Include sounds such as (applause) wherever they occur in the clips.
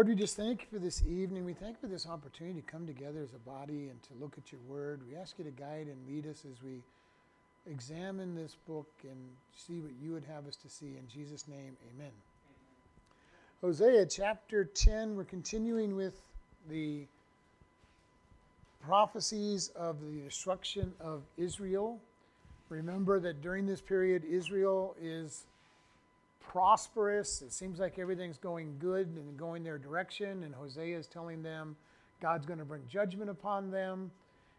Lord, we just thank you for this evening. We thank you for this opportunity to come together as a body and to look at your word. We ask you to guide and lead us as we examine this book and see what you would have us to see. In Jesus' name, amen. Hosea chapter 10, we're continuing with the prophecies of the destruction of Israel. Remember that during this period, Israel is prosperous. It seems like everything's going good and going their direction. And Hosea is telling them God's going to bring judgment upon them.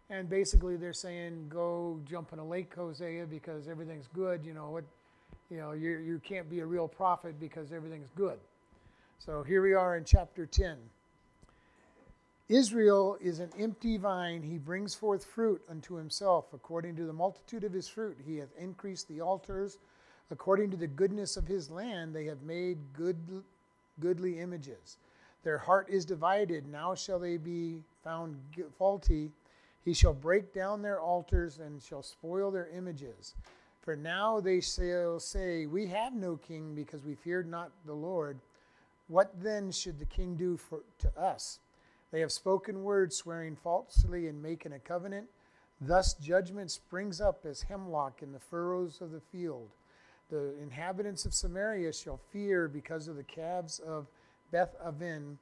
And basically, they're saying, "Go jump in a lake, Hosea, because everything's good." You know what? You know you you can't be a real prophet because everything's good. So here we are in chapter 10. Israel is an empty vine. He brings forth fruit unto himself. According to the multitude of his fruit, he hath increased the altars According to the goodness of his land, they have made good, goodly images. Their heart is divided. Now shall they be found faulty. He shall break down their altars and shall spoil their images. For now they shall say, We have no king because we feared not the Lord. What then should the king do for, to us? They have spoken words, swearing falsely and making a covenant. Thus judgment springs up as hemlock in the furrows of the field. The inhabitants of Samaria shall fear because of the calves of Beth Aven,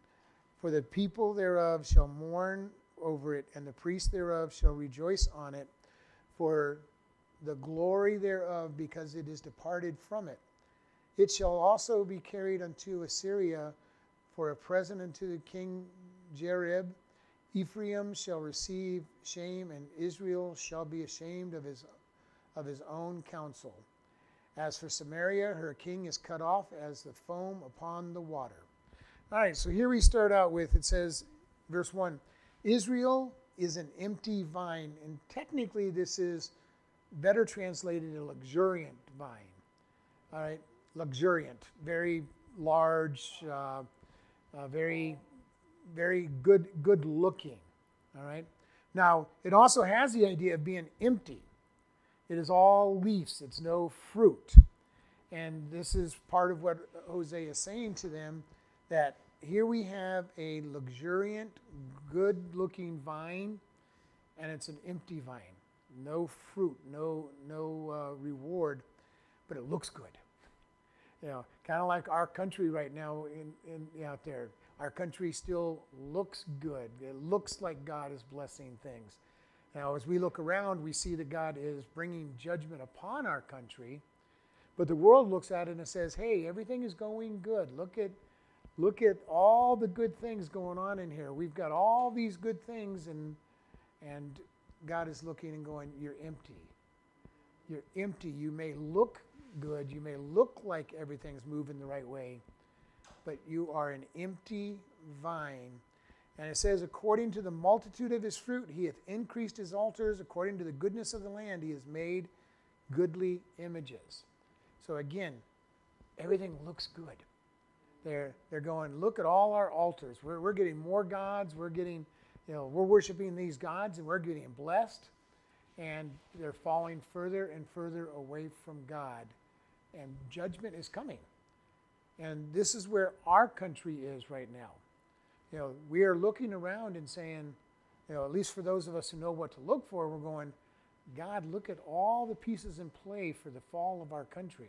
for the people thereof shall mourn over it, and the priests thereof shall rejoice on it, for the glory thereof, because it is departed from it. It shall also be carried unto Assyria for a present unto the king Jareb. Ephraim shall receive shame, and Israel shall be ashamed of his, of his own counsel. As for Samaria, her king is cut off as the foam upon the water. All right, so here we start out with it says, verse 1 Israel is an empty vine. And technically, this is better translated a luxuriant vine. All right, luxuriant, very large, uh, uh, very, very good, good looking. All right. Now, it also has the idea of being empty. It is all leaves, it's no fruit. And this is part of what Hosea is saying to them that here we have a luxuriant, good looking vine, and it's an empty vine. No fruit, no, no uh, reward, but it looks good. You know, kind of like our country right now in, in, out there. Our country still looks good. It looks like God is blessing things. Now, as we look around, we see that God is bringing judgment upon our country, but the world looks at it and says, "Hey, everything is going good. Look at look at all the good things going on in here. We've got all these good things and and God is looking and going, "You're empty. You're empty. You may look good, you may look like everything's moving the right way, but you are an empty vine and it says, according to the multitude of his fruit, he hath increased his altars. According to the goodness of the land, he has made goodly images. So again, everything looks good. They're, they're going, look at all our altars. We're, we're getting more gods. We're getting, you know, we're worshiping these gods and we're getting blessed. And they're falling further and further away from God. And judgment is coming. And this is where our country is right now you know, we are looking around and saying, you know, at least for those of us who know what to look for, we're going, God, look at all the pieces in play for the fall of our country.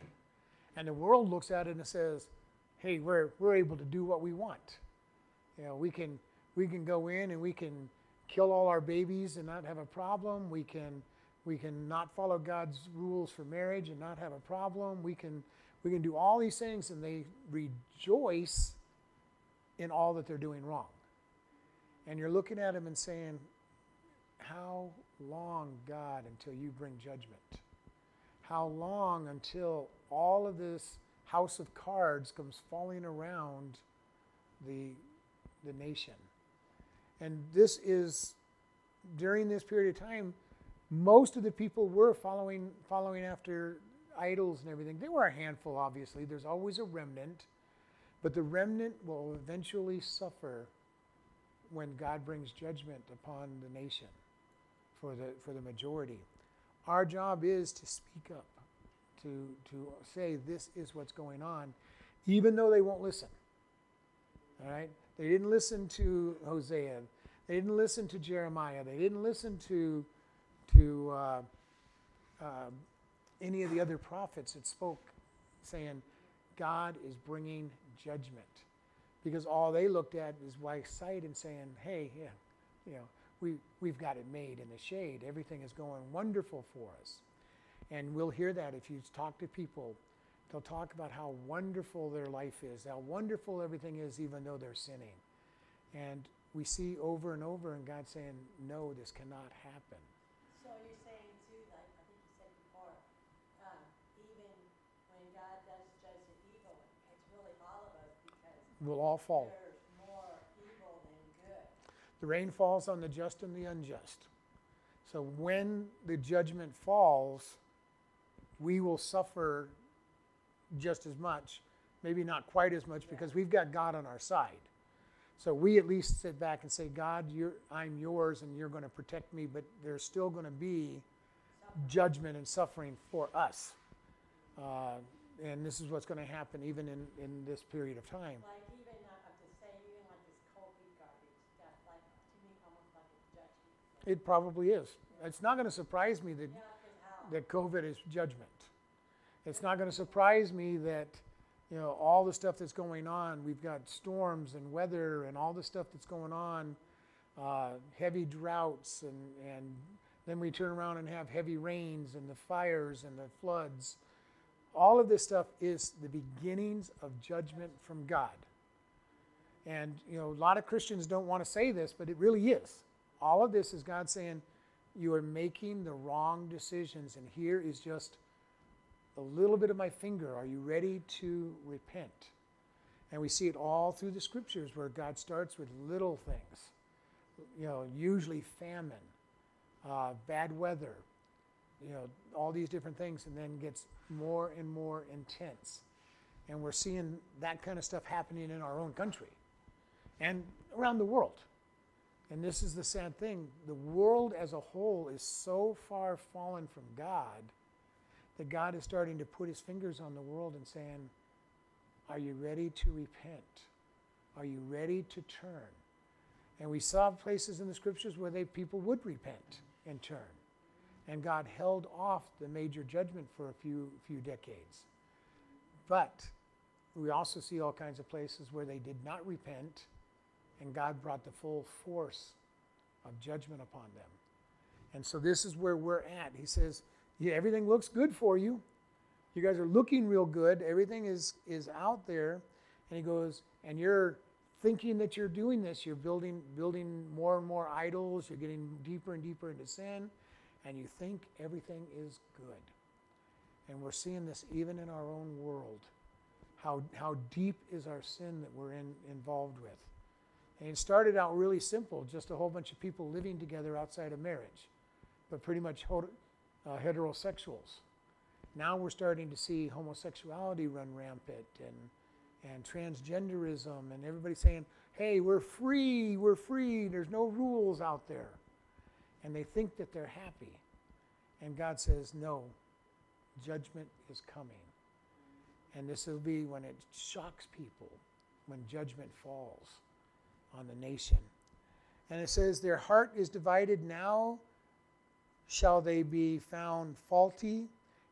And the world looks at it and says, hey, we're, we're able to do what we want. You know, we can, we can go in and we can kill all our babies and not have a problem. We can, we can not follow God's rules for marriage and not have a problem. We can, we can do all these things and they rejoice in all that they're doing wrong. And you're looking at them and saying, How long, God, until you bring judgment? How long until all of this house of cards comes falling around the, the nation? And this is, during this period of time, most of the people were following, following after idols and everything. They were a handful, obviously. There's always a remnant. But the remnant will eventually suffer when God brings judgment upon the nation for the, for the majority. Our job is to speak up, to, to say this is what's going on, even though they won't listen. All right? They didn't listen to Hosea. They didn't listen to Jeremiah. They didn't listen to, to uh, uh, any of the other prophets that spoke, saying, God is bringing judgment. Because all they looked at was by sight and saying, hey, yeah, you know, we, we've got it made in the shade. Everything is going wonderful for us. And we'll hear that if you talk to people. They'll talk about how wonderful their life is, how wonderful everything is, even though they're sinning. And we see over and over, and God saying, no, this cannot happen. So you're saying too, like I think you said before, um, even when God does judge the evil, it's really all of us We'll all fall. The rain falls on the just and the unjust. So when the judgment falls, we will suffer just as much, maybe not quite as much, because we've got God on our side. So we at least sit back and say, God, I'm yours and you're going to protect me, but there's still going to be judgment and suffering for us. Uh, and this is what's going to happen even in, in this period of time. Like even, uh, I'm just saying, even like this COVID garbage, that's like, to me, almost like a judgment. It probably is. It's not going to surprise me that that COVID is judgment. It's not going to surprise me that, you know, all the stuff that's going on, we've got storms and weather and all the stuff that's going on, uh, heavy droughts, and, and then we turn around and have heavy rains and the fires and the floods. All of this stuff is the beginnings of judgment from God. And, you know, a lot of Christians don't want to say this, but it really is. All of this is God saying, you are making the wrong decisions, and here is just a little bit of my finger. Are you ready to repent? And we see it all through the scriptures where God starts with little things, you know, usually famine, uh, bad weather, you know, all these different things, and then gets more and more intense. And we're seeing that kind of stuff happening in our own country and around the world. And this is the sad thing the world as a whole is so far fallen from God that God is starting to put his fingers on the world and saying, Are you ready to repent? Are you ready to turn? And we saw places in the scriptures where they, people would repent and turn. And God held off the major judgment for a few, few decades. But we also see all kinds of places where they did not repent and God brought the full force of judgment upon them. And so this is where we're at. He says, yeah, everything looks good for you. You guys are looking real good. Everything is is out there. And he goes, and you're thinking that you're doing this. You're building building more and more idols. You're getting deeper and deeper into sin, and you think everything is good. And we're seeing this even in our own world. How how deep is our sin that we're in, involved with? And it started out really simple, just a whole bunch of people living together outside of marriage, but pretty much uh, heterosexuals. Now we're starting to see homosexuality run rampant and, and transgenderism, and everybody saying, hey, we're free, we're free, there's no rules out there. And they think that they're happy. And God says, no, judgment is coming. And this will be when it shocks people, when judgment falls on the nation. And it says, Their heart is divided now. Shall they be found faulty,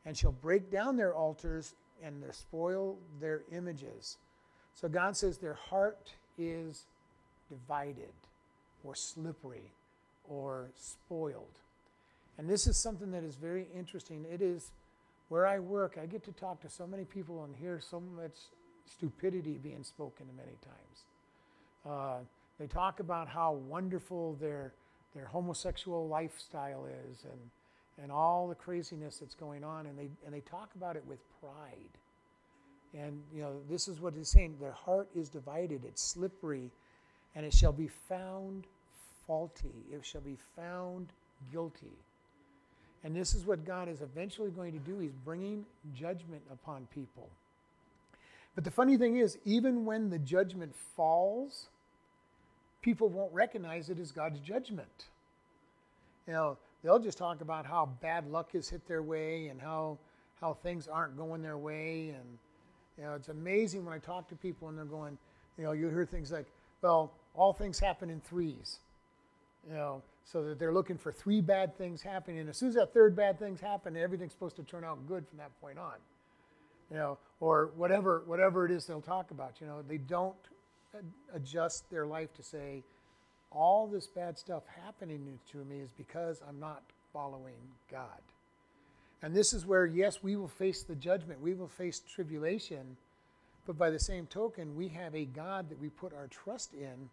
and shall break down their altars and spoil their images. So God says their heart is divided, or slippery, or spoiled. And this is something that is very interesting. It is where I work, I get to talk to so many people and hear so much stupidity being spoken many times. Uh, they talk about how wonderful their, their homosexual lifestyle is and, and all the craziness that's going on, and they, and they talk about it with pride. And, you know, this is what he's saying their heart is divided, it's slippery, and it shall be found faulty, it shall be found guilty. And this is what God is eventually going to do. He's bringing judgment upon people. But the funny thing is, even when the judgment falls, people won't recognize it as God's judgment. You know, they'll just talk about how bad luck has hit their way and how how things aren't going their way and you know, it's amazing when I talk to people and they're going, you know, you hear things like, well, all things happen in threes. You know, so that they're looking for three bad things happening. And as soon as that third bad thing's happened, everything's supposed to turn out good from that point on. You know, or whatever whatever it is they'll talk about. You know, they don't adjust their life to say, all this bad stuff happening to me is because I'm not following God. And this is where, yes, we will face the judgment, we will face tribulation, but by the same token, we have a God that we put our trust in,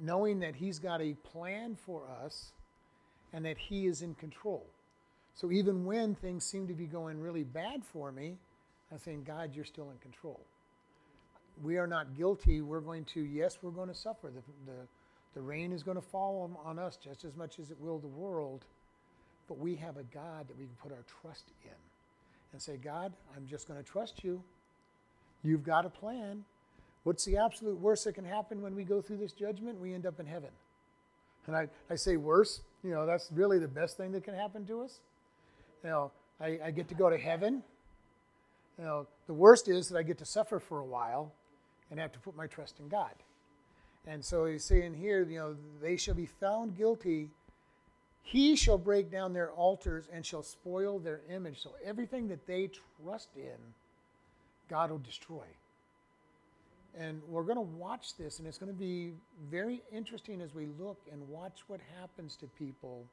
knowing that He's got a plan for us and that He is in control. So even when things seem to be going really bad for me, I'm saying, God, you're still in control. We are not guilty. We're going to, yes, we're going to suffer. The, the, the rain is going to fall on, on us just as much as it will the world but we have a God that we can put our trust in and say, God, I'm just going to trust you. You've got a plan. What's the absolute worst that can happen when we go through this judgment? We end up in heaven. And I, I say worse, you know, that's really the best thing that can happen to us. You know, I, I get to go to heaven. You know, the worst is that I get to suffer for a while and have to put my trust in God. And so he's saying here, you know, they shall be found guilty he shall break down their altars and shall spoil their image. So everything that they trust in, God will destroy. And we're going to watch this, and it's going to be very interesting as we look and watch what happens to people.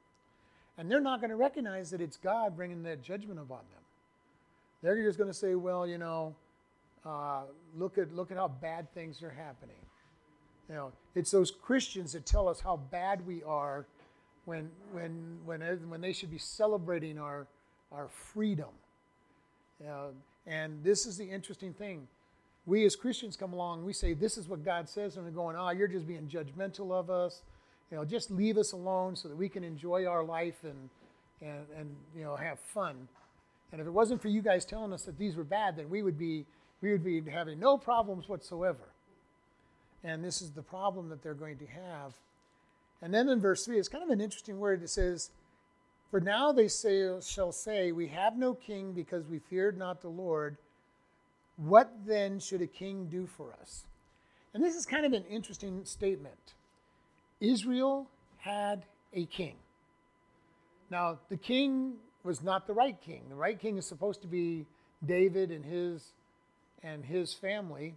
And they're not going to recognize that it's God bringing that judgment upon them. They're just going to say, well, you know, uh, look, at, look at how bad things are happening. You know, it's those Christians that tell us how bad we are when, when, when, when they should be celebrating our, our freedom. Uh, and this is the interesting thing. We as Christians come along, we say, This is what God says, and we're going, Oh, you're just being judgmental of us. You know, just leave us alone so that we can enjoy our life and, and, and you know, have fun. And if it wasn't for you guys telling us that these were bad, then we would be, we would be having no problems whatsoever. And this is the problem that they're going to have and then in verse 3, it's kind of an interesting word. It says, For now they say, shall say, We have no king because we feared not the Lord. What then should a king do for us? And this is kind of an interesting statement. Israel had a king. Now, the king was not the right king. The right king is supposed to be David and his and his family.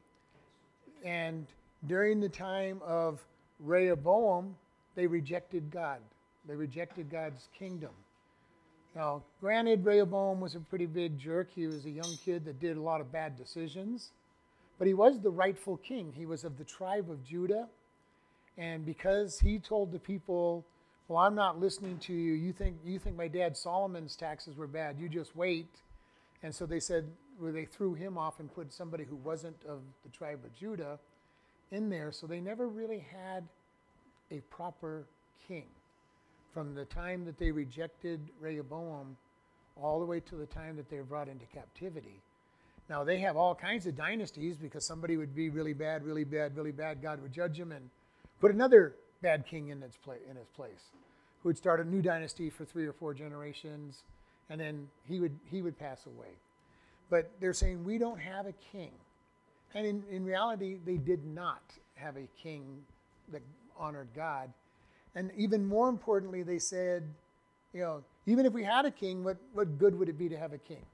And during the time of Rehoboam, they rejected God. They rejected God's kingdom. Now, granted, Rehoboam was a pretty big jerk. He was a young kid that did a lot of bad decisions, but he was the rightful king. He was of the tribe of Judah. And because he told the people, Well, I'm not listening to you, you think, you think my dad Solomon's taxes were bad, you just wait. And so they said, well, they threw him off and put somebody who wasn't of the tribe of Judah in there. So they never really had a proper king. From the time that they rejected Rehoboam all the way to the time that they were brought into captivity. Now, they have all kinds of dynasties because somebody would be really bad, really bad, really bad. God would judge him and put another bad king in, its pla- in his place who would start a new dynasty for three or four generations, and then he would, he would pass away. But they're saying, we don't have a king. And in, in reality, they did not have a king that honored God. And even more importantly, they said, you know, even if we had a king, what, what good would it be to have a king?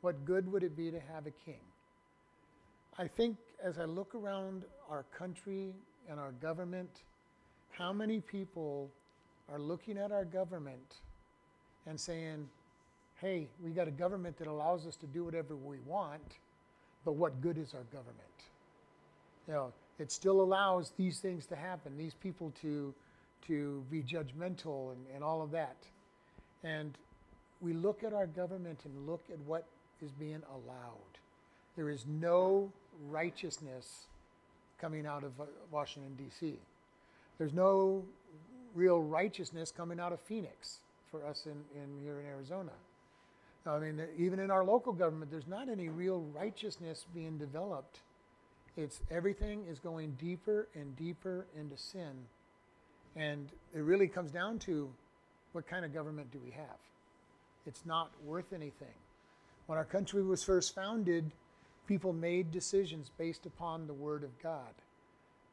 What good would it be to have a king? I think as I look around our country and our government, how many people are looking at our government and saying, hey, we got a government that allows us to do whatever we want, but what good is our government? You know, it still allows these things to happen, these people to, to be judgmental and, and all of that. And we look at our government and look at what is being allowed. There is no righteousness coming out of uh, Washington, D.C. There's no real righteousness coming out of Phoenix for us in, in here in Arizona. I mean, even in our local government, there's not any real righteousness being developed it's everything is going deeper and deeper into sin. And it really comes down to what kind of government do we have? It's not worth anything. When our country was first founded, people made decisions based upon the Word of God.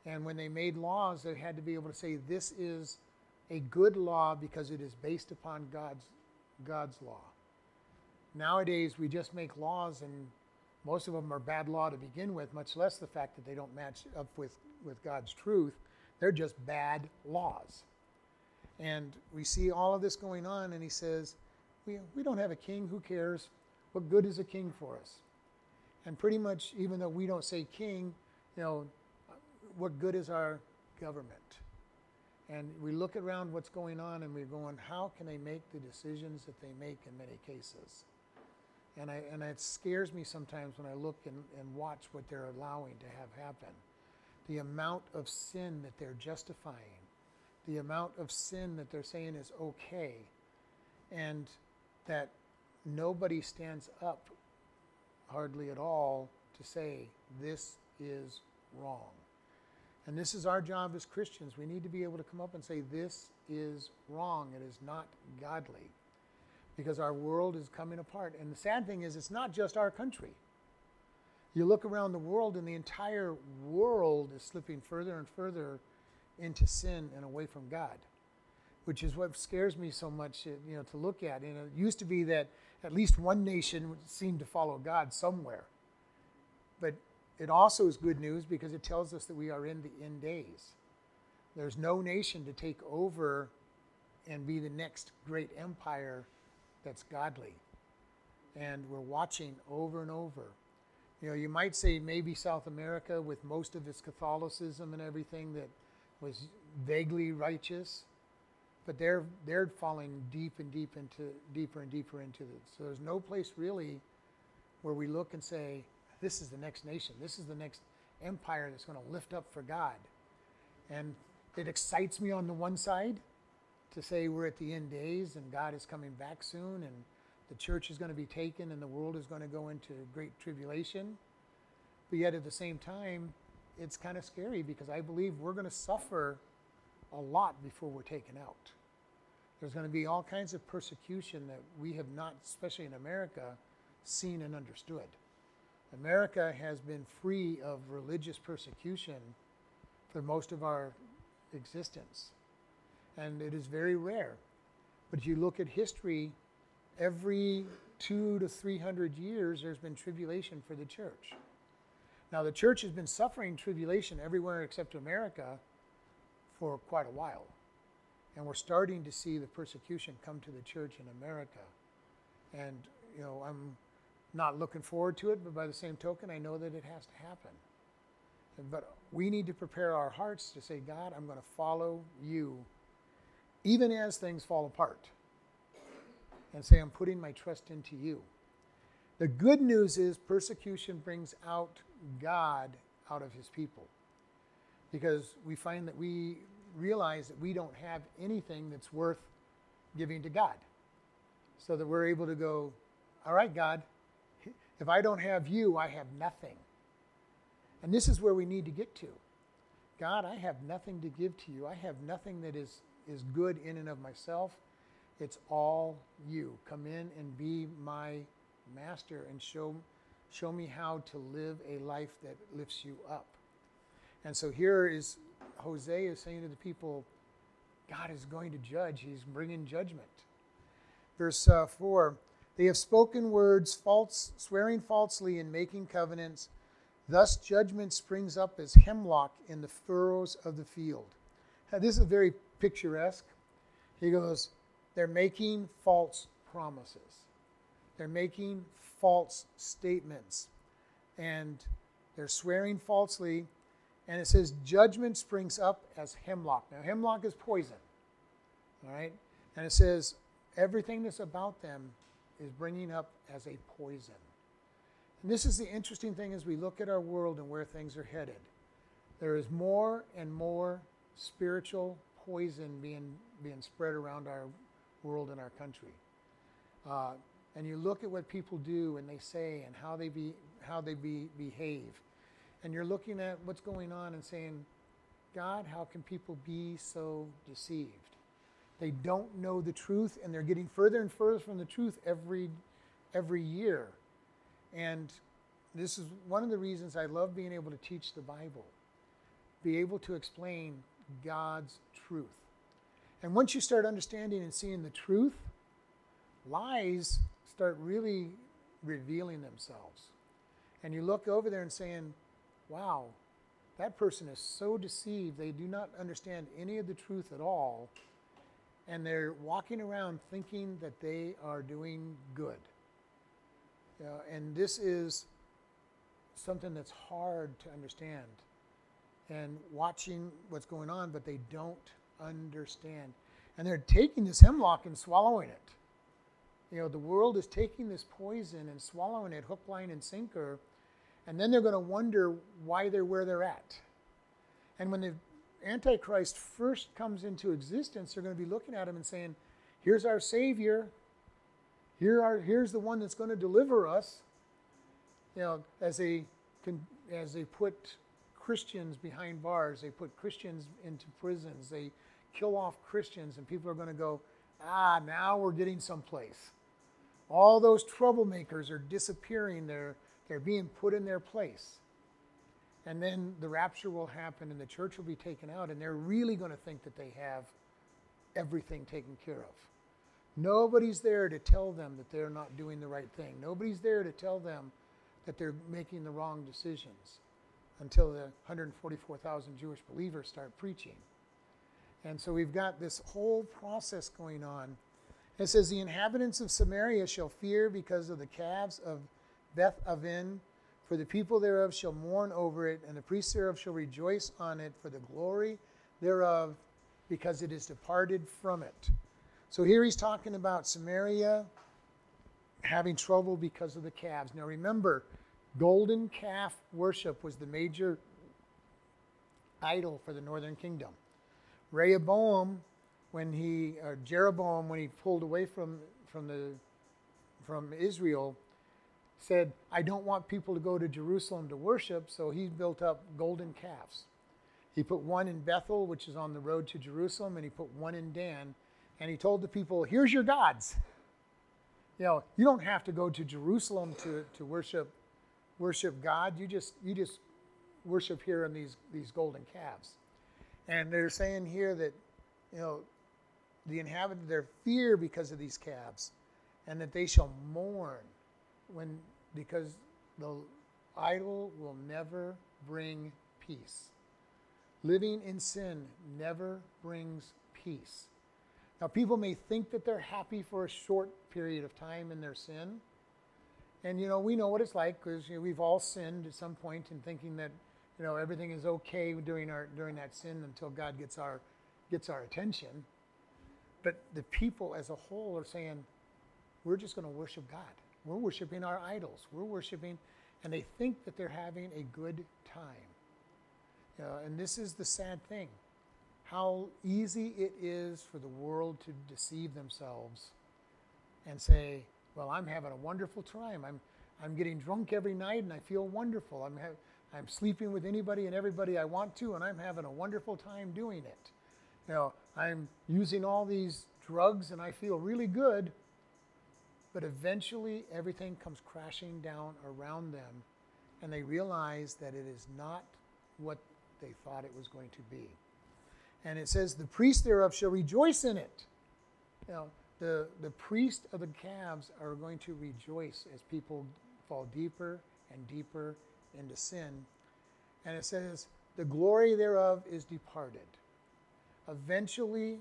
And when they made laws, they had to be able to say this is a good law because it is based upon God's God's law. Nowadays, we just make laws, and most of them are bad law to begin with, much less the fact that they don't match up with, with God's truth. They're just bad laws. And we see all of this going on, and he says, we, we don't have a king, who cares? What good is a king for us? And pretty much, even though we don't say king, you know, what good is our government? And we look around what's going on and we're going, how can they make the decisions that they make in many cases? And, I, and it scares me sometimes when I look and, and watch what they're allowing to have happen. The amount of sin that they're justifying, the amount of sin that they're saying is okay, and that nobody stands up hardly at all to say, this is wrong. And this is our job as Christians. We need to be able to come up and say, this is wrong. It is not godly. Because our world is coming apart. And the sad thing is, it's not just our country. You look around the world, and the entire world is slipping further and further into sin and away from God, which is what scares me so much you know, to look at. And it used to be that at least one nation seemed to follow God somewhere. But it also is good news because it tells us that we are in the end days. There's no nation to take over and be the next great empire that's godly. And we're watching over and over. You know, you might say maybe South America, with most of its Catholicism and everything, that was vaguely righteous, but they're they're falling deep and deep into deeper and deeper into it. So there's no place really where we look and say, this is the next nation. This is the next empire that's going to lift up for God. And it excites me on the one side to say we're at the end days and God is coming back soon and the church is going to be taken and the world is going to go into great tribulation. But yet at the same time, it's kind of scary because I believe we're going to suffer a lot before we're taken out. There's going to be all kinds of persecution that we have not, especially in America, seen and understood. America has been free of religious persecution for most of our existence. And it is very rare. But if you look at history, every two to three hundred years, there's been tribulation for the church. Now, the church has been suffering tribulation everywhere except America for quite a while. And we're starting to see the persecution come to the church in America. And, you know, I'm not looking forward to it, but by the same token, I know that it has to happen. But we need to prepare our hearts to say, God, I'm going to follow you, even as things fall apart, and say, I'm putting my trust into you. The good news is persecution brings out God out of his people because we find that we realize that we don't have anything that's worth giving to God. So that we're able to go, all right, God, if I don't have you, I have nothing. And this is where we need to get to. God, I have nothing to give to you. I have nothing that is, is good in and of myself. It's all you. Come in and be my master and show, show me how to live a life that lifts you up. And so here is Hosea is saying to the people, God is going to judge. He's bringing judgment. Verse uh, 4 they have spoken words, false, swearing falsely and making covenants. Thus judgment springs up as hemlock in the furrows of the field. Now, this is very picturesque. He goes, they're making false promises. They're making false statements. And they're swearing falsely. And it says, judgment springs up as hemlock. Now, hemlock is poison. All right? And it says, everything that's about them is bringing up as a poison. And this is the interesting thing as we look at our world and where things are headed. There is more and more spiritual poison being, being spread around our world and our country. Uh, and you look at what people do and they say and how they, be, how they be, behave. And you're looking at what's going on and saying, God, how can people be so deceived? They don't know the truth, and they're getting further and further from the truth every, every year. And this is one of the reasons I love being able to teach the Bible. be able to explain God's truth. And once you start understanding and seeing the truth, lies start really revealing themselves. And you look over there and saying, wow, that person is so deceived. They do not understand any of the truth at all. And they're walking around thinking that they are doing good. You know, and this is something that's hard to understand. And watching what's going on, but they don't understand. And they're taking this hemlock and swallowing it. You know, the world is taking this poison and swallowing it hook, line, and sinker, and then they're going to wonder why they're where they're at. And when the Antichrist first comes into existence, they're going to be looking at him and saying, Here's our Savior. Here are, here's the one that's going to deliver us. You know, as they, as they put Christians behind bars, they put Christians into prisons, they kill off Christians, and people are going to go, ah, now we're getting someplace. All those troublemakers are disappearing. They're, they're being put in their place. And then the rapture will happen and the church will be taken out, and they're really going to think that they have everything taken care of. Nobody's there to tell them that they're not doing the right thing. Nobody's there to tell them that they're making the wrong decisions until the 144,000 Jewish believers start preaching. And so we've got this whole process going on it says, The inhabitants of Samaria shall fear because of the calves of Beth Aven, for the people thereof shall mourn over it, and the priests thereof shall rejoice on it for the glory thereof, because it is departed from it. So here he's talking about Samaria having trouble because of the calves. Now remember, golden calf worship was the major idol for the northern kingdom. Rehoboam when he Jeroboam when he pulled away from from the from Israel said I don't want people to go to Jerusalem to worship so he built up golden calves. He put one in Bethel which is on the road to Jerusalem and he put one in Dan and he told the people here's your gods. You know you don't have to go to Jerusalem to, to worship worship God. You just you just worship here in these these golden calves. And they're saying here that you know the inhabitant their fear because of these calves, and that they shall mourn when because the idol will never bring peace. Living in sin never brings peace. Now, people may think that they're happy for a short period of time in their sin. And, you know, we know what it's like because you know, we've all sinned at some point in thinking that, you know, everything is okay during, our, during that sin until God gets our, gets our attention. But the people as a whole are saying, we're just going to worship God. We're worshiping our idols. We're worshiping, and they think that they're having a good time. Know, and this is the sad thing how easy it is for the world to deceive themselves and say, well, I'm having a wonderful time. I'm, I'm getting drunk every night and I feel wonderful. I'm, ha- I'm sleeping with anybody and everybody I want to, and I'm having a wonderful time doing it. You know, I'm using all these drugs and I feel really good, but eventually everything comes crashing down around them and they realize that it is not what they thought it was going to be. And it says, The priest thereof shall rejoice in it. Know, the, the priest of the calves are going to rejoice as people fall deeper and deeper into sin. And it says, The glory thereof is departed eventually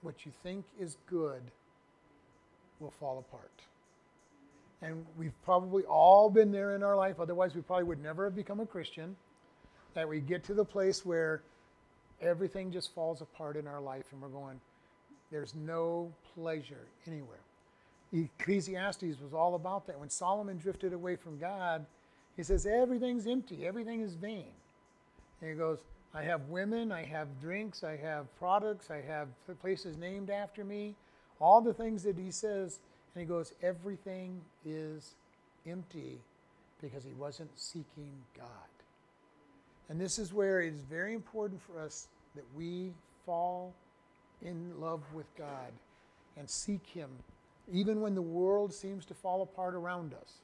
what you think is good will fall apart. And we've probably all been there in our life, otherwise, we probably would never have become a Christian. That we get to the place where everything just falls apart in our life and we're going, there's no pleasure anywhere. Ecclesiastes was all about that. When Solomon drifted away from God, he says, everything's empty, everything is vain. And he goes, I have women, I have drinks, I have products, I have places named after me. All the things that he says, and he goes, everything is empty because he wasn't seeking God. And this is where it is very important for us that we fall in love with God and seek him, even when the world seems to fall apart around us.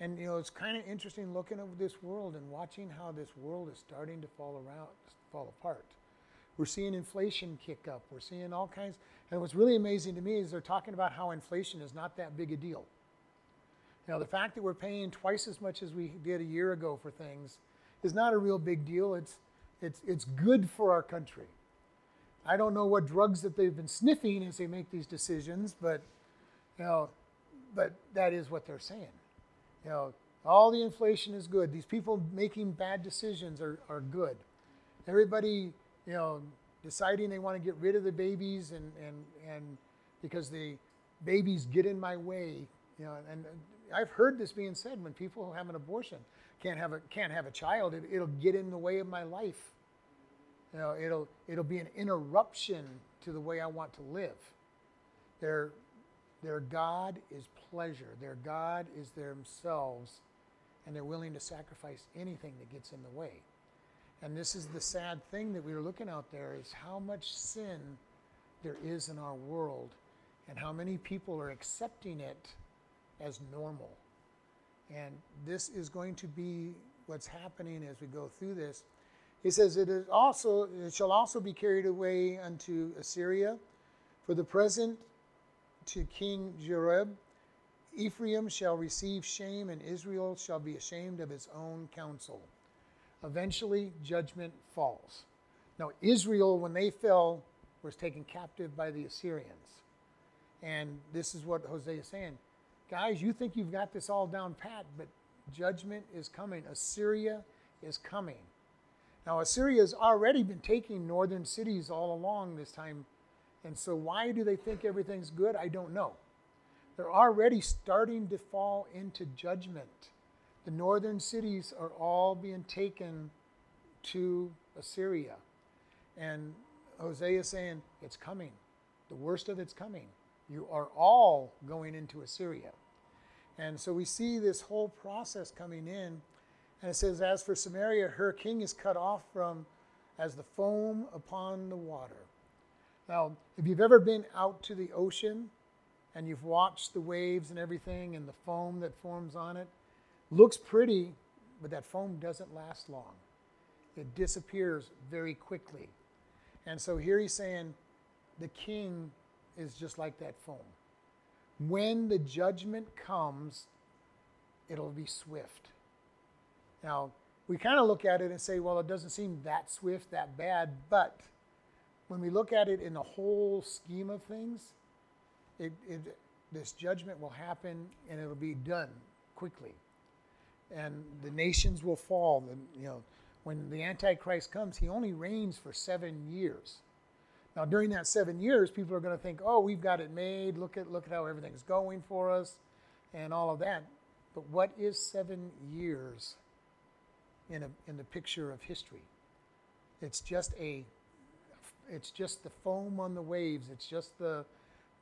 And you know, it's kind of interesting looking at this world and watching how this world is starting to fall around, fall apart. We're seeing inflation kick up. We're seeing all kinds. And what's really amazing to me is they're talking about how inflation is not that big a deal. You know, the fact that we're paying twice as much as we did a year ago for things is not a real big deal. It's, it's, it's good for our country. I don't know what drugs that they've been sniffing as they make these decisions, but you know, but that is what they're saying. You know, all the inflation is good. These people making bad decisions are, are good. Everybody, you know, deciding they want to get rid of the babies and, and, and because the babies get in my way, you know, and I've heard this being said when people have an abortion can't have a can't have a child, it, it'll get in the way of my life. You know, it'll it'll be an interruption to the way I want to live. Their their God is pleasure. Their God is themselves, and they're willing to sacrifice anything that gets in the way. And this is the sad thing that we are looking out there is how much sin there is in our world and how many people are accepting it as normal. And this is going to be what's happening as we go through this. He says, It is also it shall also be carried away unto Assyria. For the present to King Jareb, Ephraim shall receive shame, and Israel shall be ashamed of his own counsel. Eventually, judgment falls. Now, Israel, when they fell, was taken captive by the Assyrians. And this is what Hosea is saying guys, you think you've got this all down pat, but judgment is coming. Assyria is coming. Now, Assyria has already been taking northern cities all along this time. And so, why do they think everything's good? I don't know. They're already starting to fall into judgment. The northern cities are all being taken to Assyria. And Hosea is saying, It's coming. The worst of it's coming. You are all going into Assyria. And so we see this whole process coming in. And it says, As for Samaria, her king is cut off from as the foam upon the water. Now, if you've ever been out to the ocean and you've watched the waves and everything and the foam that forms on it, looks pretty, but that foam doesn't last long. It disappears very quickly. And so here he's saying the king is just like that foam. When the judgment comes, it'll be swift. Now, we kind of look at it and say, well, it doesn't seem that swift, that bad, but when we look at it in the whole scheme of things, it, it, this judgment will happen and it'll be done quickly. And the nations will fall. And, you know, when the Antichrist comes, he only reigns for seven years. Now, during that seven years, people are going to think, "Oh, we've got it made. Look at look at how everything's going for us, and all of that." But what is seven years in a in the picture of history? It's just a it's just the foam on the waves. It's just the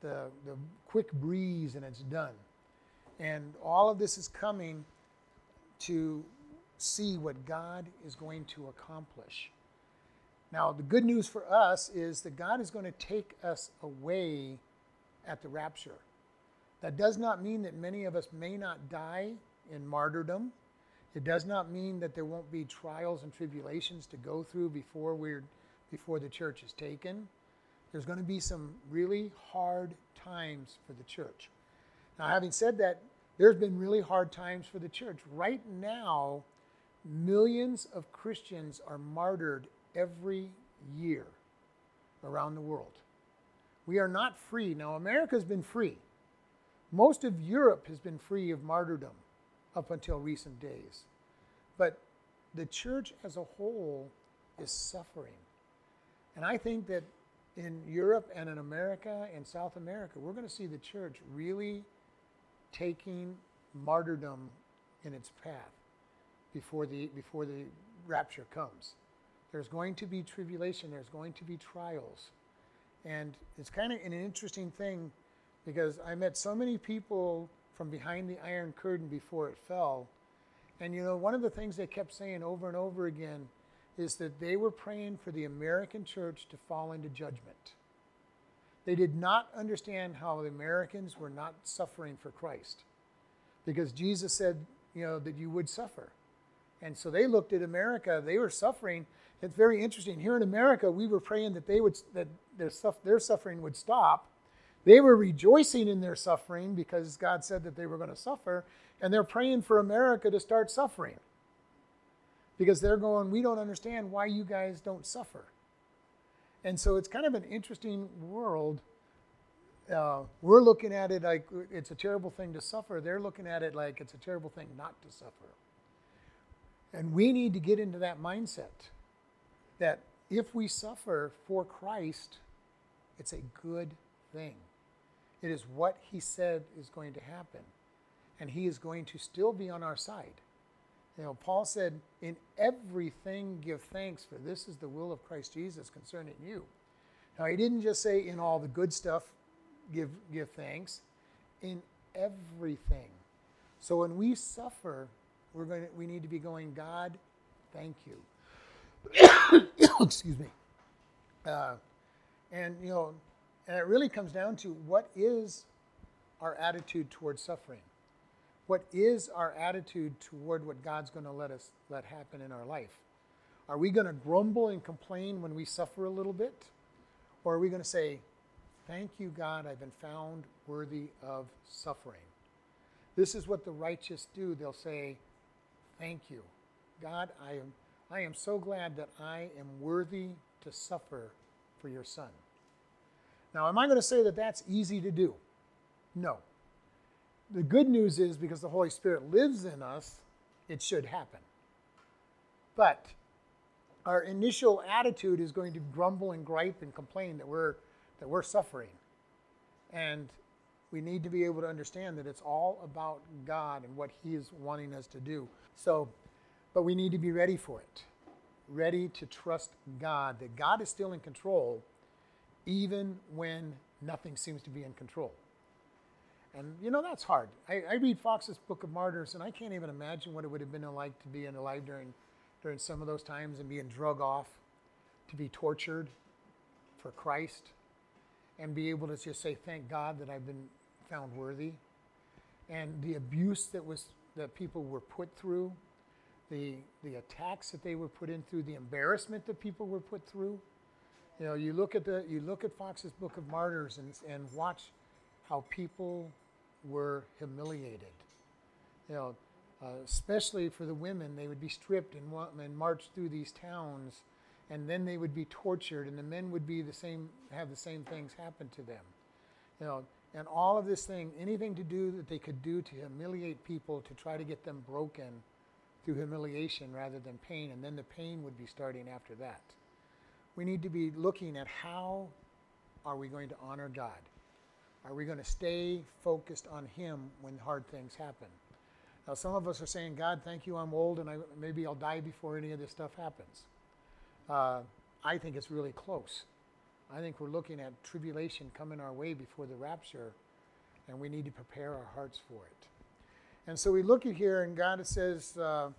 the the quick breeze, and it's done. And all of this is coming to see what God is going to accomplish. Now, the good news for us is that God is going to take us away at the rapture. That does not mean that many of us may not die in martyrdom. It does not mean that there won't be trials and tribulations to go through before we're before the church is taken. There's going to be some really hard times for the church. Now, having said that, there's been really hard times for the church. Right now, millions of Christians are martyred every year around the world. We are not free. Now, America's been free. Most of Europe has been free of martyrdom up until recent days. But the church as a whole is suffering. And I think that in Europe and in America and South America, we're going to see the church really taking martyrdom in its path before the, before the rapture comes. There's going to be tribulation, there's going to be trials. And it's kind of an interesting thing because I met so many people from behind the Iron Curtain before it fell. And you know, one of the things they kept saying over and over again is that they were praying for the American church to fall into judgment. They did not understand how the Americans were not suffering for Christ. Because Jesus said, you know, that you would suffer. And so they looked at America, they were suffering. It's very interesting. Here in America, we were praying that they would that their, their suffering would stop. They were rejoicing in their suffering because God said that they were going to suffer, and they're praying for America to start suffering. Because they're going, we don't understand why you guys don't suffer. And so it's kind of an interesting world. Uh, we're looking at it like it's a terrible thing to suffer. They're looking at it like it's a terrible thing not to suffer. And we need to get into that mindset that if we suffer for Christ, it's a good thing. It is what He said is going to happen. And He is going to still be on our side. You know, Paul said, In everything give thanks, for this is the will of Christ Jesus concerning you. Now, he didn't just say, In all the good stuff, give, give thanks. In everything. So when we suffer, we're going to, we need to be going, God, thank you. (coughs) Excuse me. Uh, and, you know, and it really comes down to what is our attitude towards suffering? What is our attitude toward what God's going to let us let happen in our life? Are we going to grumble and complain when we suffer a little bit? Or are we going to say, Thank you, God, I've been found worthy of suffering? This is what the righteous do. They'll say, Thank you. God, I am, I am so glad that I am worthy to suffer for your son. Now, am I going to say that that's easy to do? No. The good news is because the Holy Spirit lives in us, it should happen. But our initial attitude is going to grumble and gripe and complain that we're that we're suffering. And we need to be able to understand that it's all about God and what He is wanting us to do. So, but we need to be ready for it. Ready to trust God, that God is still in control, even when nothing seems to be in control. And you know, that's hard. I, I, read Foxe's Book of Martyrs, and I can't even imagine what it would have been like to be alive during, during some of those times and being drug off, to be tortured for Christ, and be able to just say, Thank God that I've been found worthy. And the abuse that was that people were put through, the the attacks that they were put in through, the embarrassment that people were put through. You know, you look at the you look at Foxe's Book of Martyrs and and watch how people were humiliated. You know, uh, especially for the women, they would be stripped and, and marched through these towns, and then they would be tortured, and the men would be the same, have the same things happen to them. You know, and all of this thing, anything to do that they could do to humiliate people to try to get them broken through humiliation rather than pain, and then the pain would be starting after that. We need to be looking at how are we going to honor God? Are we going to stay focused on Him when hard things happen? Now, some of us are saying, God, thank you, I'm old, and I, maybe I'll die before any of this stuff happens. Uh, I think it's really close. I think we're looking at tribulation coming our way before the rapture, and we need to prepare our hearts for it. And so we look at here, and God says, uh,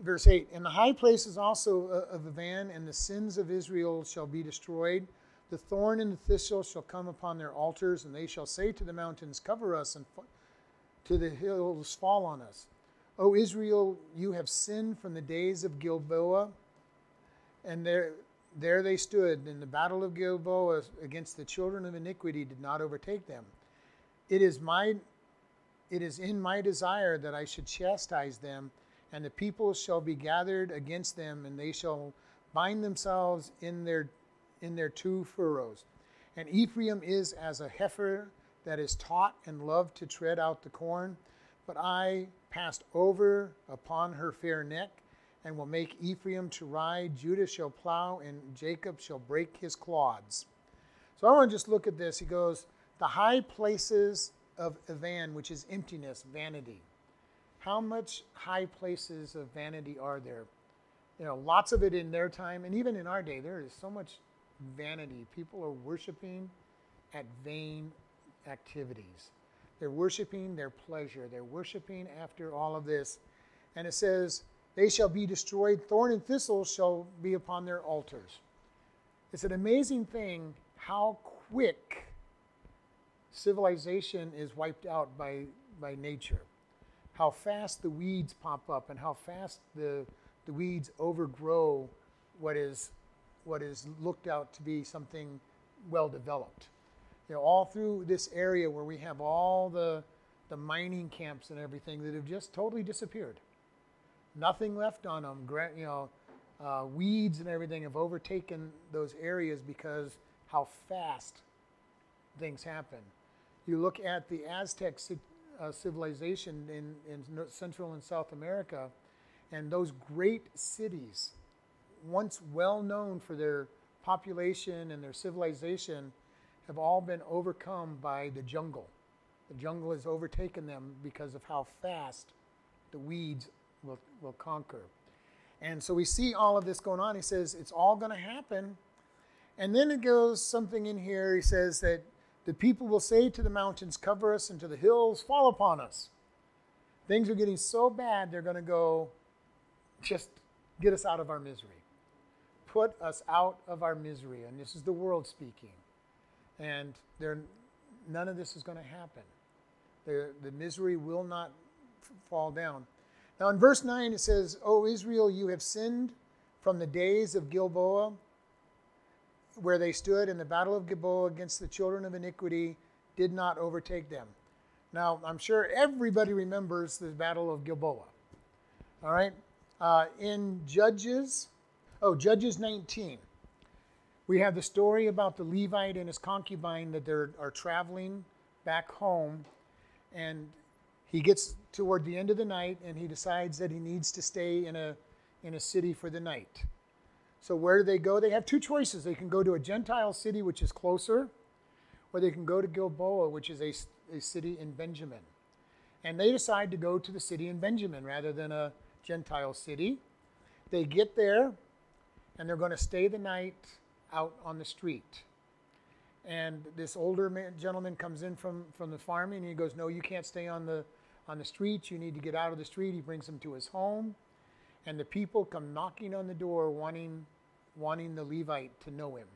verse 8, In the high places also of the Aven, and the sins of Israel shall be destroyed the thorn and the thistle shall come upon their altars, and they shall say to the mountains, Cover us, and to the hills, fall on us. O Israel, you have sinned from the days of Gilboa. And there, there they stood, and the battle of Gilboa against the children of iniquity did not overtake them. It is my it is in my desire that I should chastise them, and the people shall be gathered against them, and they shall bind themselves in their in their two furrows. And Ephraim is as a heifer that is taught and loved to tread out the corn. But I passed over upon her fair neck, and will make Ephraim to ride. Judah shall plow, and Jacob shall break his clods. So I want to just look at this. He goes, The high places of Aven, which is emptiness, vanity. How much high places of vanity are there? You know, lots of it in their time, and even in our day, there is so much vanity. People are worshiping at vain activities. They're worshiping their pleasure. They're worshiping after all of this. And it says, They shall be destroyed. Thorn and thistle shall be upon their altars. It's an amazing thing how quick civilization is wiped out by, by nature. how fast the weeds pop up and how fast the, the weeds overgrow what is, what is looked out to be something well developed. You know, all through this area where we have all the, the mining camps and everything that have just totally disappeared. Nothing left on them. You know, uh, weeds and everything have overtaken those areas because how fast things happen. You look at the Aztec uh, civilization in, in Central and South America, and those great cities, once well known for their population and their civilization, have all been overcome by the jungle. The jungle has overtaken them because of how fast the weeds will, will conquer. And so we see all of this going on. He says it's all going to happen. And then it goes something in here. He says that the people will say to the mountains, Cover us, and to the hills, Fall upon us. Things are getting so bad, they're going to go, Just get us out of our misery. Put us out of our misery. And this is the world speaking. And there, none of this is going to happen. The, the misery will not f- fall down. Now, in verse 9, it says, O Israel, you have sinned from the days of Gilboa, where they stood in the battle of Gilboa against the children of iniquity, did not overtake them. Now, I'm sure everybody remembers the battle of Gilboa. All right? Uh, in Judges, oh, Judges 19, we have the story about the Levite and his concubine that they are traveling back home. And he gets toward the end of the night and he decides that he needs to stay in a, in a city for the night. So, where do they go? They have two choices. They can go to a Gentile city, which is closer, or they can go to Gilboa, which is a, a city in Benjamin. And they decide to go to the city in Benjamin rather than a Gentile city. They get there and they're going to stay the night out on the street. And this older man, gentleman comes in from, from the farming and he goes, No, you can't stay on the, on the street. You need to get out of the street. He brings him to his home. And the people come knocking on the door wanting, wanting the Levite to know him.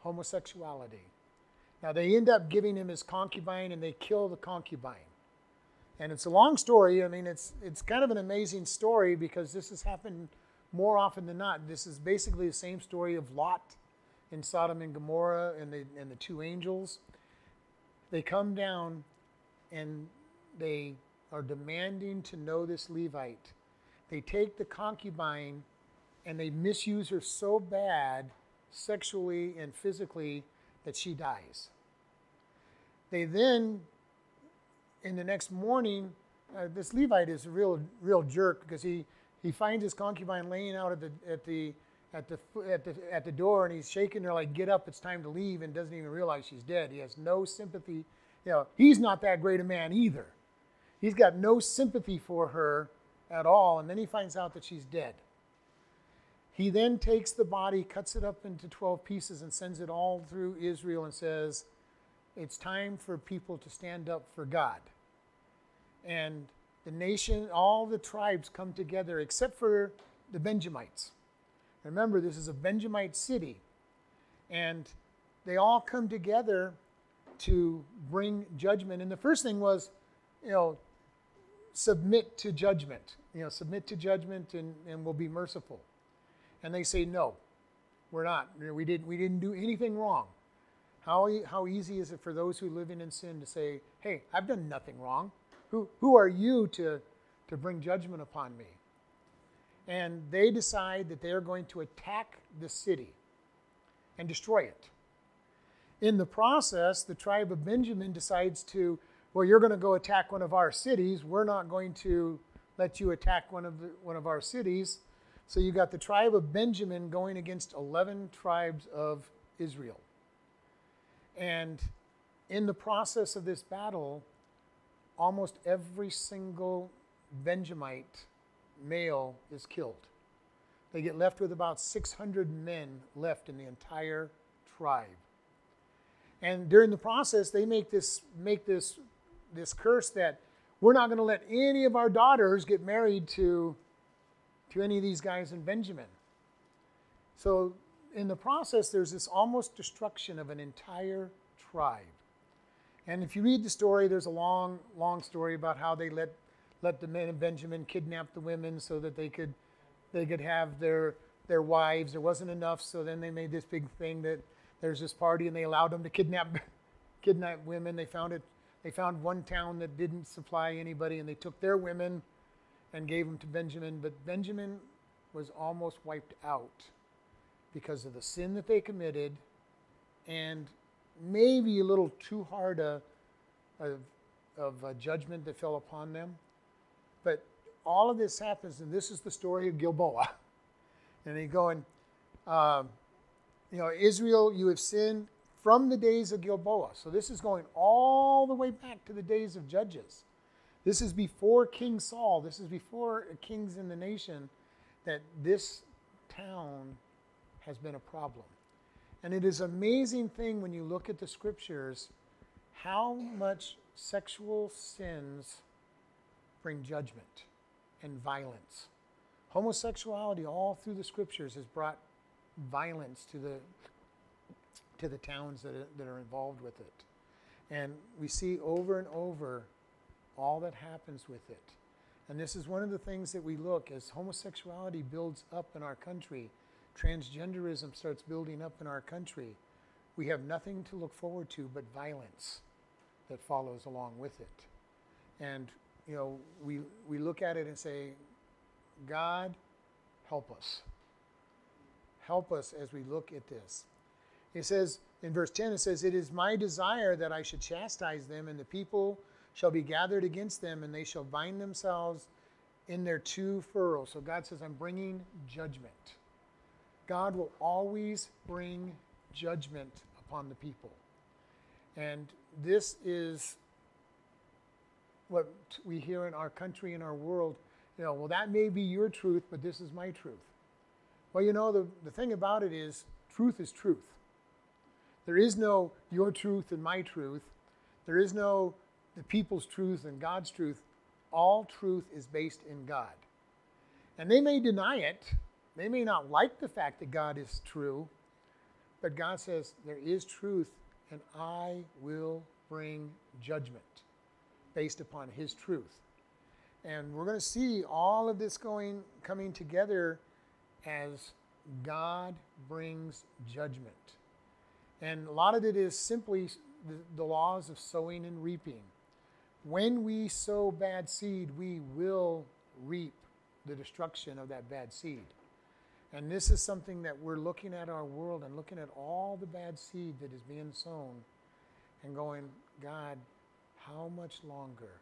Homosexuality. Now they end up giving him his concubine and they kill the concubine. And it's a long story. I mean, it's, it's kind of an amazing story because this has happened more often than not. This is basically the same story of Lot in Sodom and Gomorrah and the, and the two angels. They come down and they are demanding to know this Levite. They take the concubine and they misuse her so bad, sexually and physically, that she dies. They then, in the next morning, uh, this Levite is a real, real jerk because he, he finds his concubine laying out at the, at the at the, at the, at the door and he's shaking her like, get up, it's time to leave, and doesn't even realize she's dead. He has no sympathy. You know, he's not that great a man either. He's got no sympathy for her at all, and then he finds out that she's dead. He then takes the body, cuts it up into 12 pieces, and sends it all through Israel and says, It's time for people to stand up for God. And the nation, all the tribes come together except for the Benjamites. Remember, this is a Benjamite city. And they all come together to bring judgment. And the first thing was, you know, submit to judgment. You know, submit to judgment and, and we'll be merciful. And they say, no, we're not. We, didn't, we didn't do anything wrong. How, how easy is it for those who live in sin to say, hey, I've done nothing wrong? Who, who are you to, to bring judgment upon me? and they decide that they are going to attack the city and destroy it. In the process, the tribe of Benjamin decides to, well, you're going to go attack one of our cities. We're not going to let you attack one of, the, one of our cities. So you got the tribe of Benjamin going against 11 tribes of Israel. And in the process of this battle, almost every single Benjamite male is killed. They get left with about 600 men left in the entire tribe. And during the process, they make this, make this, this curse that we're not going to let any of our daughters get married to, to any of these guys in Benjamin. So, in the process, there's this almost destruction of an entire tribe. And if you read the story, there's a long, long story about how they let let the men of Benjamin kidnap the women so that they could they could have their their wives. There wasn't enough, so then they made this big thing that there's this party and they allowed them to kidnap (laughs) kidnap women. They found it they found one town that didn't supply anybody and they took their women and gave them to Benjamin, but Benjamin was almost wiped out because of the sin that they committed and maybe a little too hard a, a of a judgment that fell upon them. But all of this happens, and this is the story of Gilboa. (laughs) And he going, um, you know, Israel, you have sinned from the days of Gilboa. So this is going all the way back to the days of Judges. This is before King Saul. This is before kings in the nation that this town has been a problem. And it is amazing thing when you look at the scriptures how much sexual sins bring judgment and violence. Homosexuality all through the scriptures has brought violence to the to the towns that are, that are involved with it. And we see over and over all that happens with it. And this is one of the things that we look as homosexuality builds up in our country, transgenderism starts building up in our country. We have nothing to look forward to but violence that follows along with it. And, you know, we, we look at it and say, God, help us. Help us as we look at this. It says in verse 10, it says, It is my desire that I should chastise them, and the people shall be gathered against them, and they shall bind themselves in their two furrows. So God says, I'm bringing judgment. God will always bring judgment upon the people. And this is what we hear in our country, in our world. You know, well, that may be your truth, but this is my truth. Well, you know, the, the thing about it is, truth is truth. There is no your truth and my truth. There is no the people's truth and God's truth. All truth is based in God. And they may deny it. They may not like the fact that God is true. But God says there is truth and I will bring judgment based upon his truth. And we're going to see all of this going coming together as God brings judgment. And a lot of it is simply the, the laws of sowing and reaping. When we sow bad seed, we will reap the destruction of that bad seed. And this is something that we're looking at our world and looking at all the bad seed that is being sown and going, God, how much longer?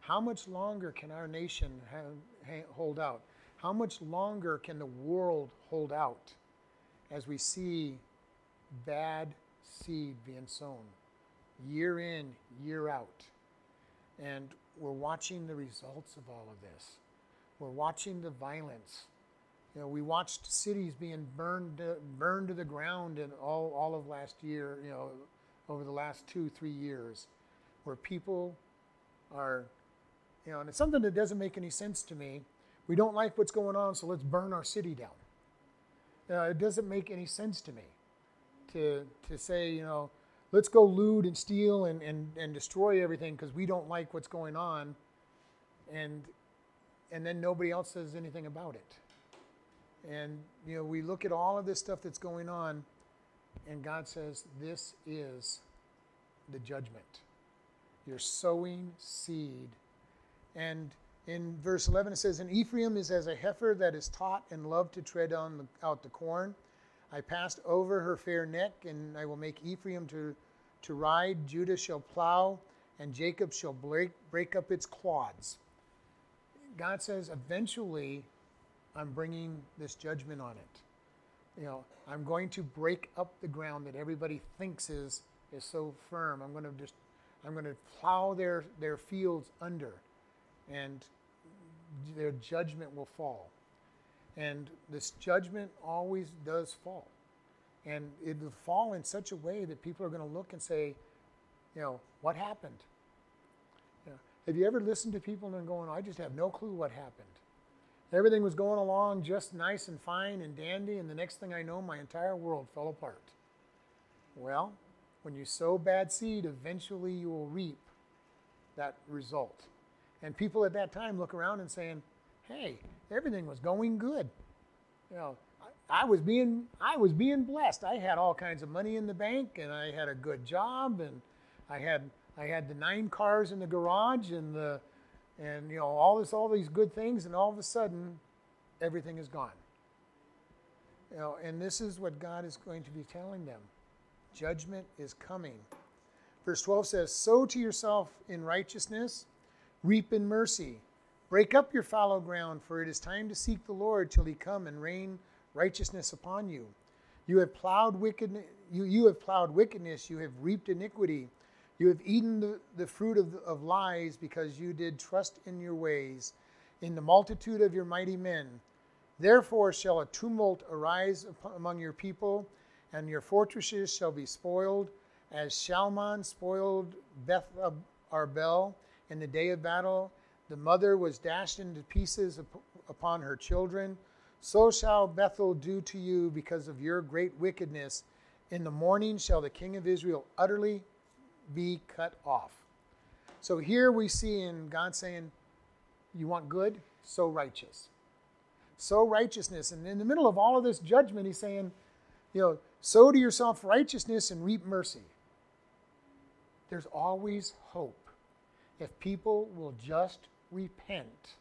How much longer can our nation have, hold out? How much longer can the world hold out as we see bad seed being sown year in, year out? And we're watching the results of all of this. We're watching the violence you know, we watched cities being burned to, burned to the ground in all, all of last year, you know, over the last two, three years, where people are, you know, and it's something that doesn't make any sense to me. We don't like what's going on, so let's burn our city down. Uh, it doesn't make any sense to me to, to say, you know, let's go loot and steal and, and, and destroy everything because we don't like what's going on, and, and then nobody else says anything about it. And, you know, we look at all of this stuff that's going on, and God says, This is the judgment. You're sowing seed. And in verse 11, it says, And Ephraim is as a heifer that is taught and loved to tread on the, out the corn. I passed over her fair neck, and I will make Ephraim to, to ride. Judah shall plow, and Jacob shall break, break up its clods. God says, eventually, I'm bringing this judgment on it. You know, I'm going to break up the ground that everybody thinks is is so firm. I'm going to just I'm going to plow their their fields under, and their judgment will fall. And this judgment always does fall, and it will fall in such a way that people are going to look and say, you know, what happened? You know, have you ever listened to people and going, I just have no clue what happened? Everything was going along just nice and fine and dandy, and the next thing I know, my entire world fell apart. Well, when you sow bad seed, eventually you will reap that result. And people at that time look around and saying, "Hey, everything was going good. You know, I, I was being I was being blessed. I had all kinds of money in the bank, and I had a good job, and I had I had the nine cars in the garage, and the and you know all this all these good things, and all of a sudden, everything is gone. You know, and this is what God is going to be telling them. Judgment is coming. Verse 12 says, Sow to yourself in righteousness, reap in mercy. Break up your fallow ground, for it is time to seek the Lord till he come and rain righteousness upon you. You have plowed wickedness, you, you have plowed wickedness, you have reaped iniquity. You have eaten the, the fruit of, of lies because you did trust in your ways, in the multitude of your mighty men. Therefore shall a tumult arise among your people, and your fortresses shall be spoiled, as Shalman spoiled Beth Arbel in the day of battle. The mother was dashed into pieces upon her children. So shall Bethel do to you because of your great wickedness. In the morning shall the king of Israel utterly be cut off. So here we see in God saying, You want good? So righteous sow righteousness. And in the middle of all of this judgment, he's saying, you know, sow to yourself righteousness and reap mercy. There's always hope if people will just repent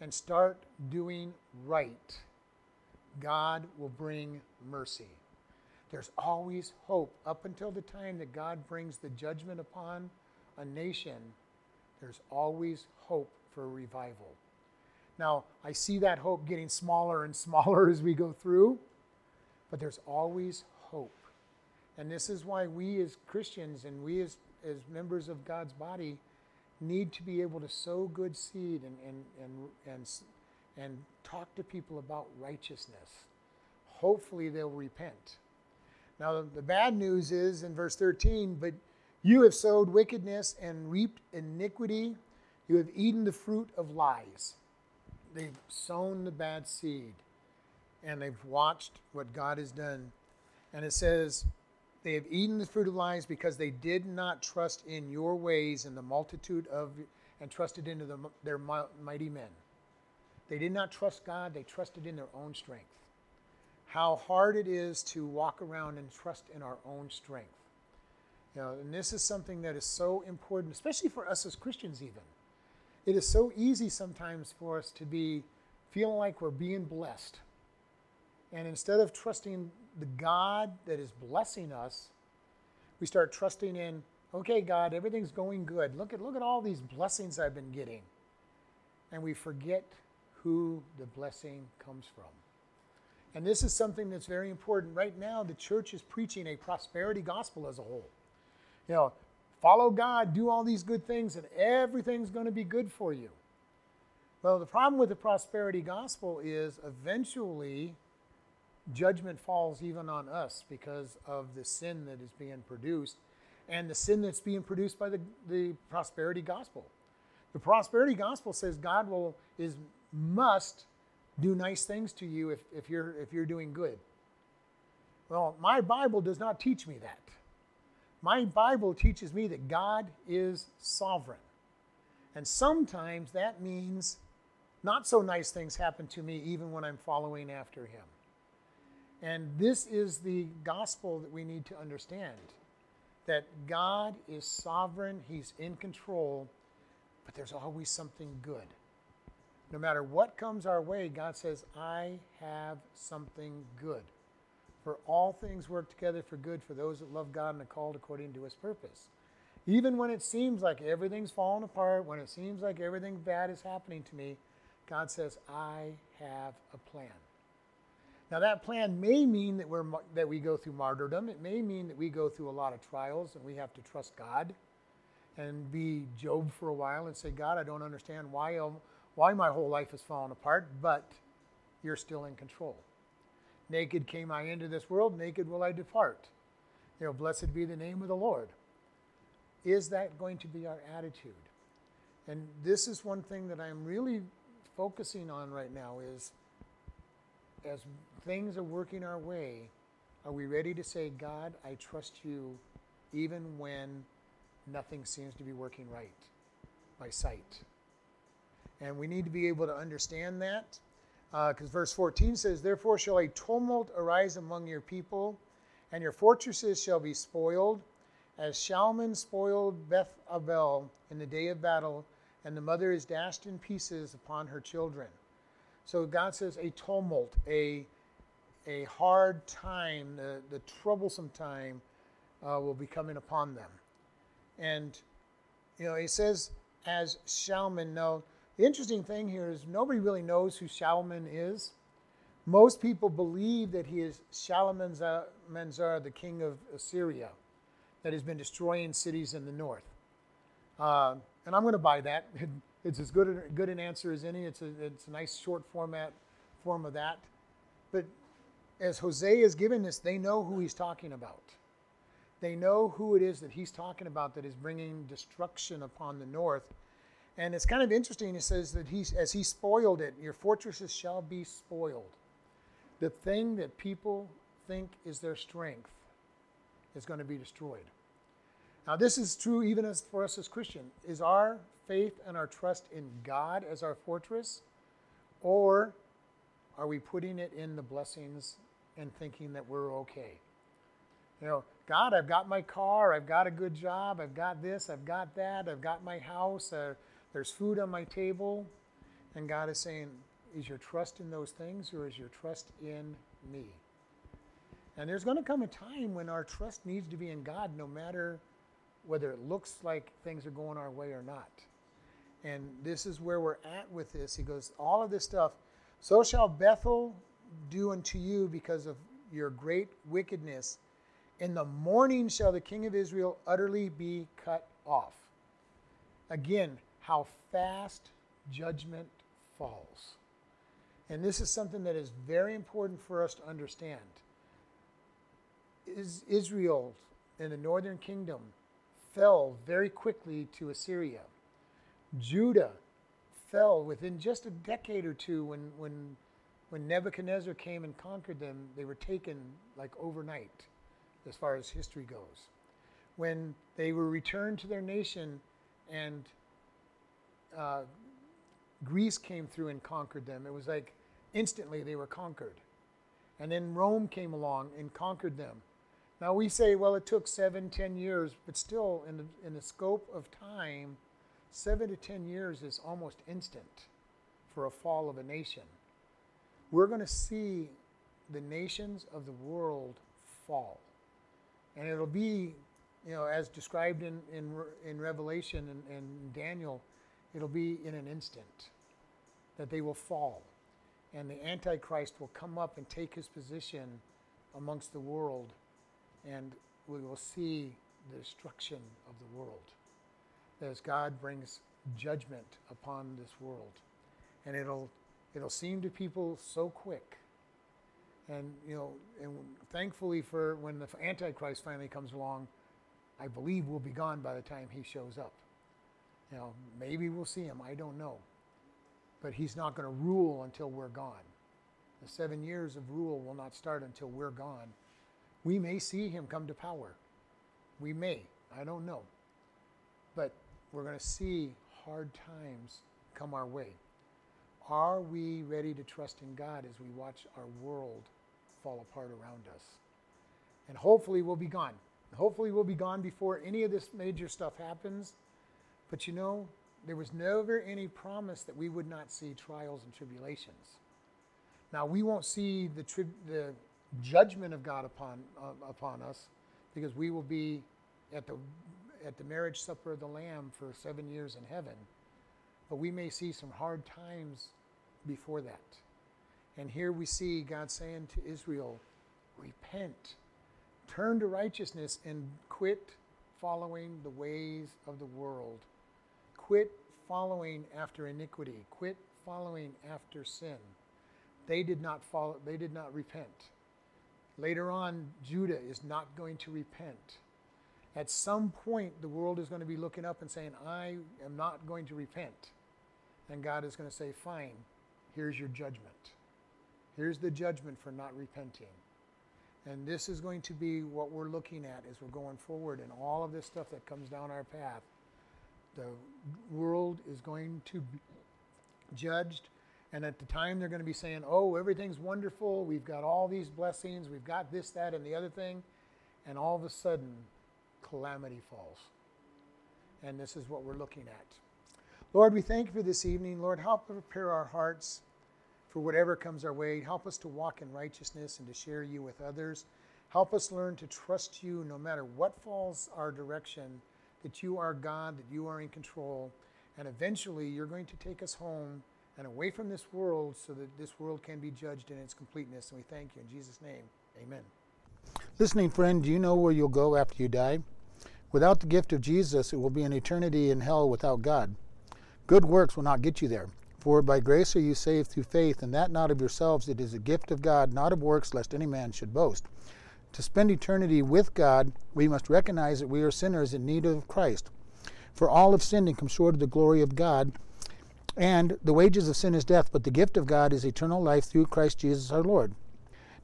and start doing right. God will bring mercy. There's always hope up until the time that God brings the judgment upon a nation. There's always hope for revival. Now, I see that hope getting smaller and (laughs) smaller as we go through, but there's always hope. And this is why we as Christians and we as, as members of God's body need to be able to sow good seed and, and, and, and, and talk to people about righteousness. Hopefully, they'll repent. Now, the bad news is in verse 13, but you have sowed wickedness and reaped iniquity. You have eaten the fruit of lies they've sown the bad seed and they've watched what God has done. And it says, they have eaten the fruit of lies because they did not trust in your ways and the multitude of and trusted into the, their mighty men. They did not trust God, they trusted in their own strength. How hard it is to walk around and trust in our own strength. You know, and this is something that is so important, especially for us as Christians, even. It is so easy sometimes for us to be feeling like we're being blessed. And instead of trusting the God that is blessing us, we start trusting in, okay, God, everything's going good. Look at look at all these blessings I've been getting. And we forget who the blessing comes from. And this is something that's very important. Right now, the church is preaching a prosperity gospel as a whole. You know, follow God, do all these good things, and everything's going to be good for you. Well, the problem with the prosperity gospel is eventually judgment falls even on us because of the sin that is being produced and the sin that's being produced by the, the prosperity gospel. The prosperity gospel says God will is must do nice things to you if, if you're if you're doing good. Well, my Bible does not teach me that. My Bible teaches me that God is sovereign. And sometimes that means not so nice things happen to me even when I'm following after Him. And this is the gospel that we need to understand that God is sovereign, He's in control, but there's always something good. No matter what comes our way, God says, I have something good. For all things work together for good for those that love God and are called according to his purpose. Even when it seems like everything's falling apart, when it seems like everything bad is happening to me, God says, I have a plan. Now, that plan may mean that, we're, that we go through martyrdom. It may mean that we go through a lot of trials and we have to trust God and be Job for a while and say, God, I don't understand why, why my whole life has fallen apart, but you're still in control. Naked came I into this world, naked will I depart. You know, blessed be the name of the Lord. Is that going to be our attitude? And this is one thing that I'm really focusing on right now is as things are working our way, are we ready to say, God, I trust you even when nothing seems to be working right by sight? And we need to be able to understand that. Because uh, verse 14 says, Therefore shall a tumult arise among your people, and your fortresses shall be spoiled, as Shalman spoiled Beth Abel in the day of battle, and the mother is dashed in pieces upon her children. So God says a tumult, a, a hard time, the, the troublesome time uh, will be coming upon them. And, you know, he says, as Shalman. Now, the interesting thing here is nobody really knows who Shalman is. Most people believe that he is Shalmaneser, the king of Assyria, that has been destroying cities in the north. Uh, and I'm going to buy that. (laughs) It's as good, a, good an answer as any. It's a, it's a nice short format form of that. But as Hosea is giving this, they know who he's talking about. They know who it is that he's talking about that is bringing destruction upon the north. And it's kind of interesting. It says that he's, as he spoiled it, your fortresses shall be spoiled. The thing that people think is their strength is going to be destroyed. Now, this is true even as for us as Christians. Is our faith and our trust in God as our fortress, or are we putting it in the blessings and thinking that we're okay? You know, God, I've got my car, I've got a good job, I've got this, I've got that, I've got my house, uh, there's food on my table. And God is saying, Is your trust in those things or is your trust in me? And there's going to come a time when our trust needs to be in God no matter whether it looks like things are going our way or not. And this is where we're at with this. He goes, All of this stuff, so shall Bethel do unto you because of your great wickedness. In the morning shall the king of Israel utterly be cut off. Again, how fast judgment falls. And this is something that is very important for us to understand. Is Israel and the northern kingdom fell very quickly to Assyria. Judah fell within just a decade or two when, when, when Nebuchadnezzar came and conquered them, they were taken like overnight, as far as history goes. When they were returned to their nation and uh, Greece came through and conquered them, it was like instantly they were conquered. And then Rome came along and conquered them. Now we say, well, it took seven, ten years, but still, in the, in the scope of time, seven to ten years is almost instant for a fall of a nation. We're going to see the nations of the world fall. And it'll be, you know, as described in, in, in Revelation and, and Daniel, it'll be in an instant that they will fall. And the Antichrist will come up and take his position amongst the world and we will see the destruction of the world as God brings judgment upon this world. And it'll it'll seem to people so quick. And you know, and thankfully for when the Antichrist finally comes along, I believe we'll be gone by the time he shows up. You know, maybe we'll see him, I don't know. But he's not going to rule until we're gone. The seven years of rule will not start until we're gone we may see him come to power. We may. I don't know. But we're going to see hard times come our way. Are we ready to trust in God as we watch our world fall apart around us? And hopefully we'll be gone. Hopefully we'll be gone before any of this major stuff happens. But you know, there was never any promise that we would not see trials and tribulations. Now we won't see the, tri- the judgment of God upon, uh, upon us because we will be at the, at the marriage supper of the Lamb for seven years in heaven. But we may see some hard times before that. And here we see God saying to Israel, repent, turn to righteousness, and quit following the ways of the world. Quit following after iniquity. Quit following after sin. They did not follow, they did not repent. Later on, Judah is not going to repent. At some point, the world is going to be looking up and saying, I am not going to repent. And God is going to say, Fine, here's your judgment. Here's the judgment for not repenting. And this is going to be what we're looking at as we're going forward and all of this stuff that comes down our path. The world is going to be judged. And at the time, they're going to be saying, Oh, everything's wonderful. We've got all these blessings. We've got this, that, and the other thing. And all of a sudden, calamity falls. And this is what we're looking at. Lord, we thank you for this evening. Lord, help prepare our hearts for whatever comes our way. Help us to walk in righteousness and to share you with others. Help us learn to trust you no matter what falls our direction, that you are God, that you are in control, and eventually you're going to take us home and away from this world so that this world can be judged in its completeness. And we thank you in Jesus' name. Amen. Listening friend, do you know where you'll go after you die? Without the gift of Jesus, it will be an eternity in hell without God. Good works will not get you there. For by grace are you saved through faith, and that not of yourselves, it is a gift of God, not of works, lest any man should boast. To spend eternity with God, we must recognize that we are sinners in need of Christ. For all have sinned and come short of the glory of God, and the wages of sin is death, but the gift of God is eternal life through Christ Jesus our Lord.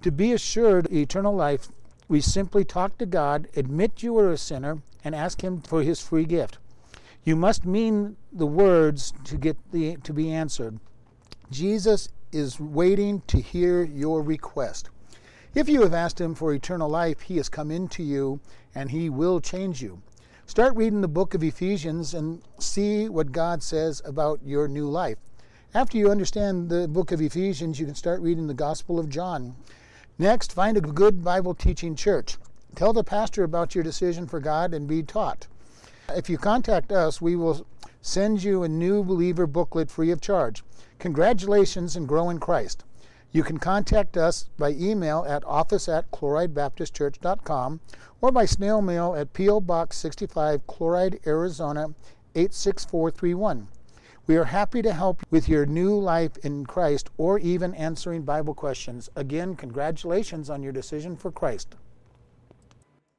To be assured of eternal life, we simply talk to God, admit you are a sinner, and ask Him for His free gift. You must mean the words to get the to be answered. Jesus is waiting to hear your request. If you have asked Him for eternal life, He has come into you and He will change you. Start reading the book of Ephesians and see what God says about your new life. After you understand the book of Ephesians, you can start reading the Gospel of John. Next, find a good Bible teaching church. Tell the pastor about your decision for God and be taught. If you contact us, we will send you a new believer booklet free of charge. Congratulations and grow in Christ. You can contact us by email at office at chloridebaptistchurch.com or by snail mail at P.O. Box 65, Chloride, Arizona 86431. We are happy to help with your new life in Christ or even answering Bible questions. Again, congratulations on your decision for Christ.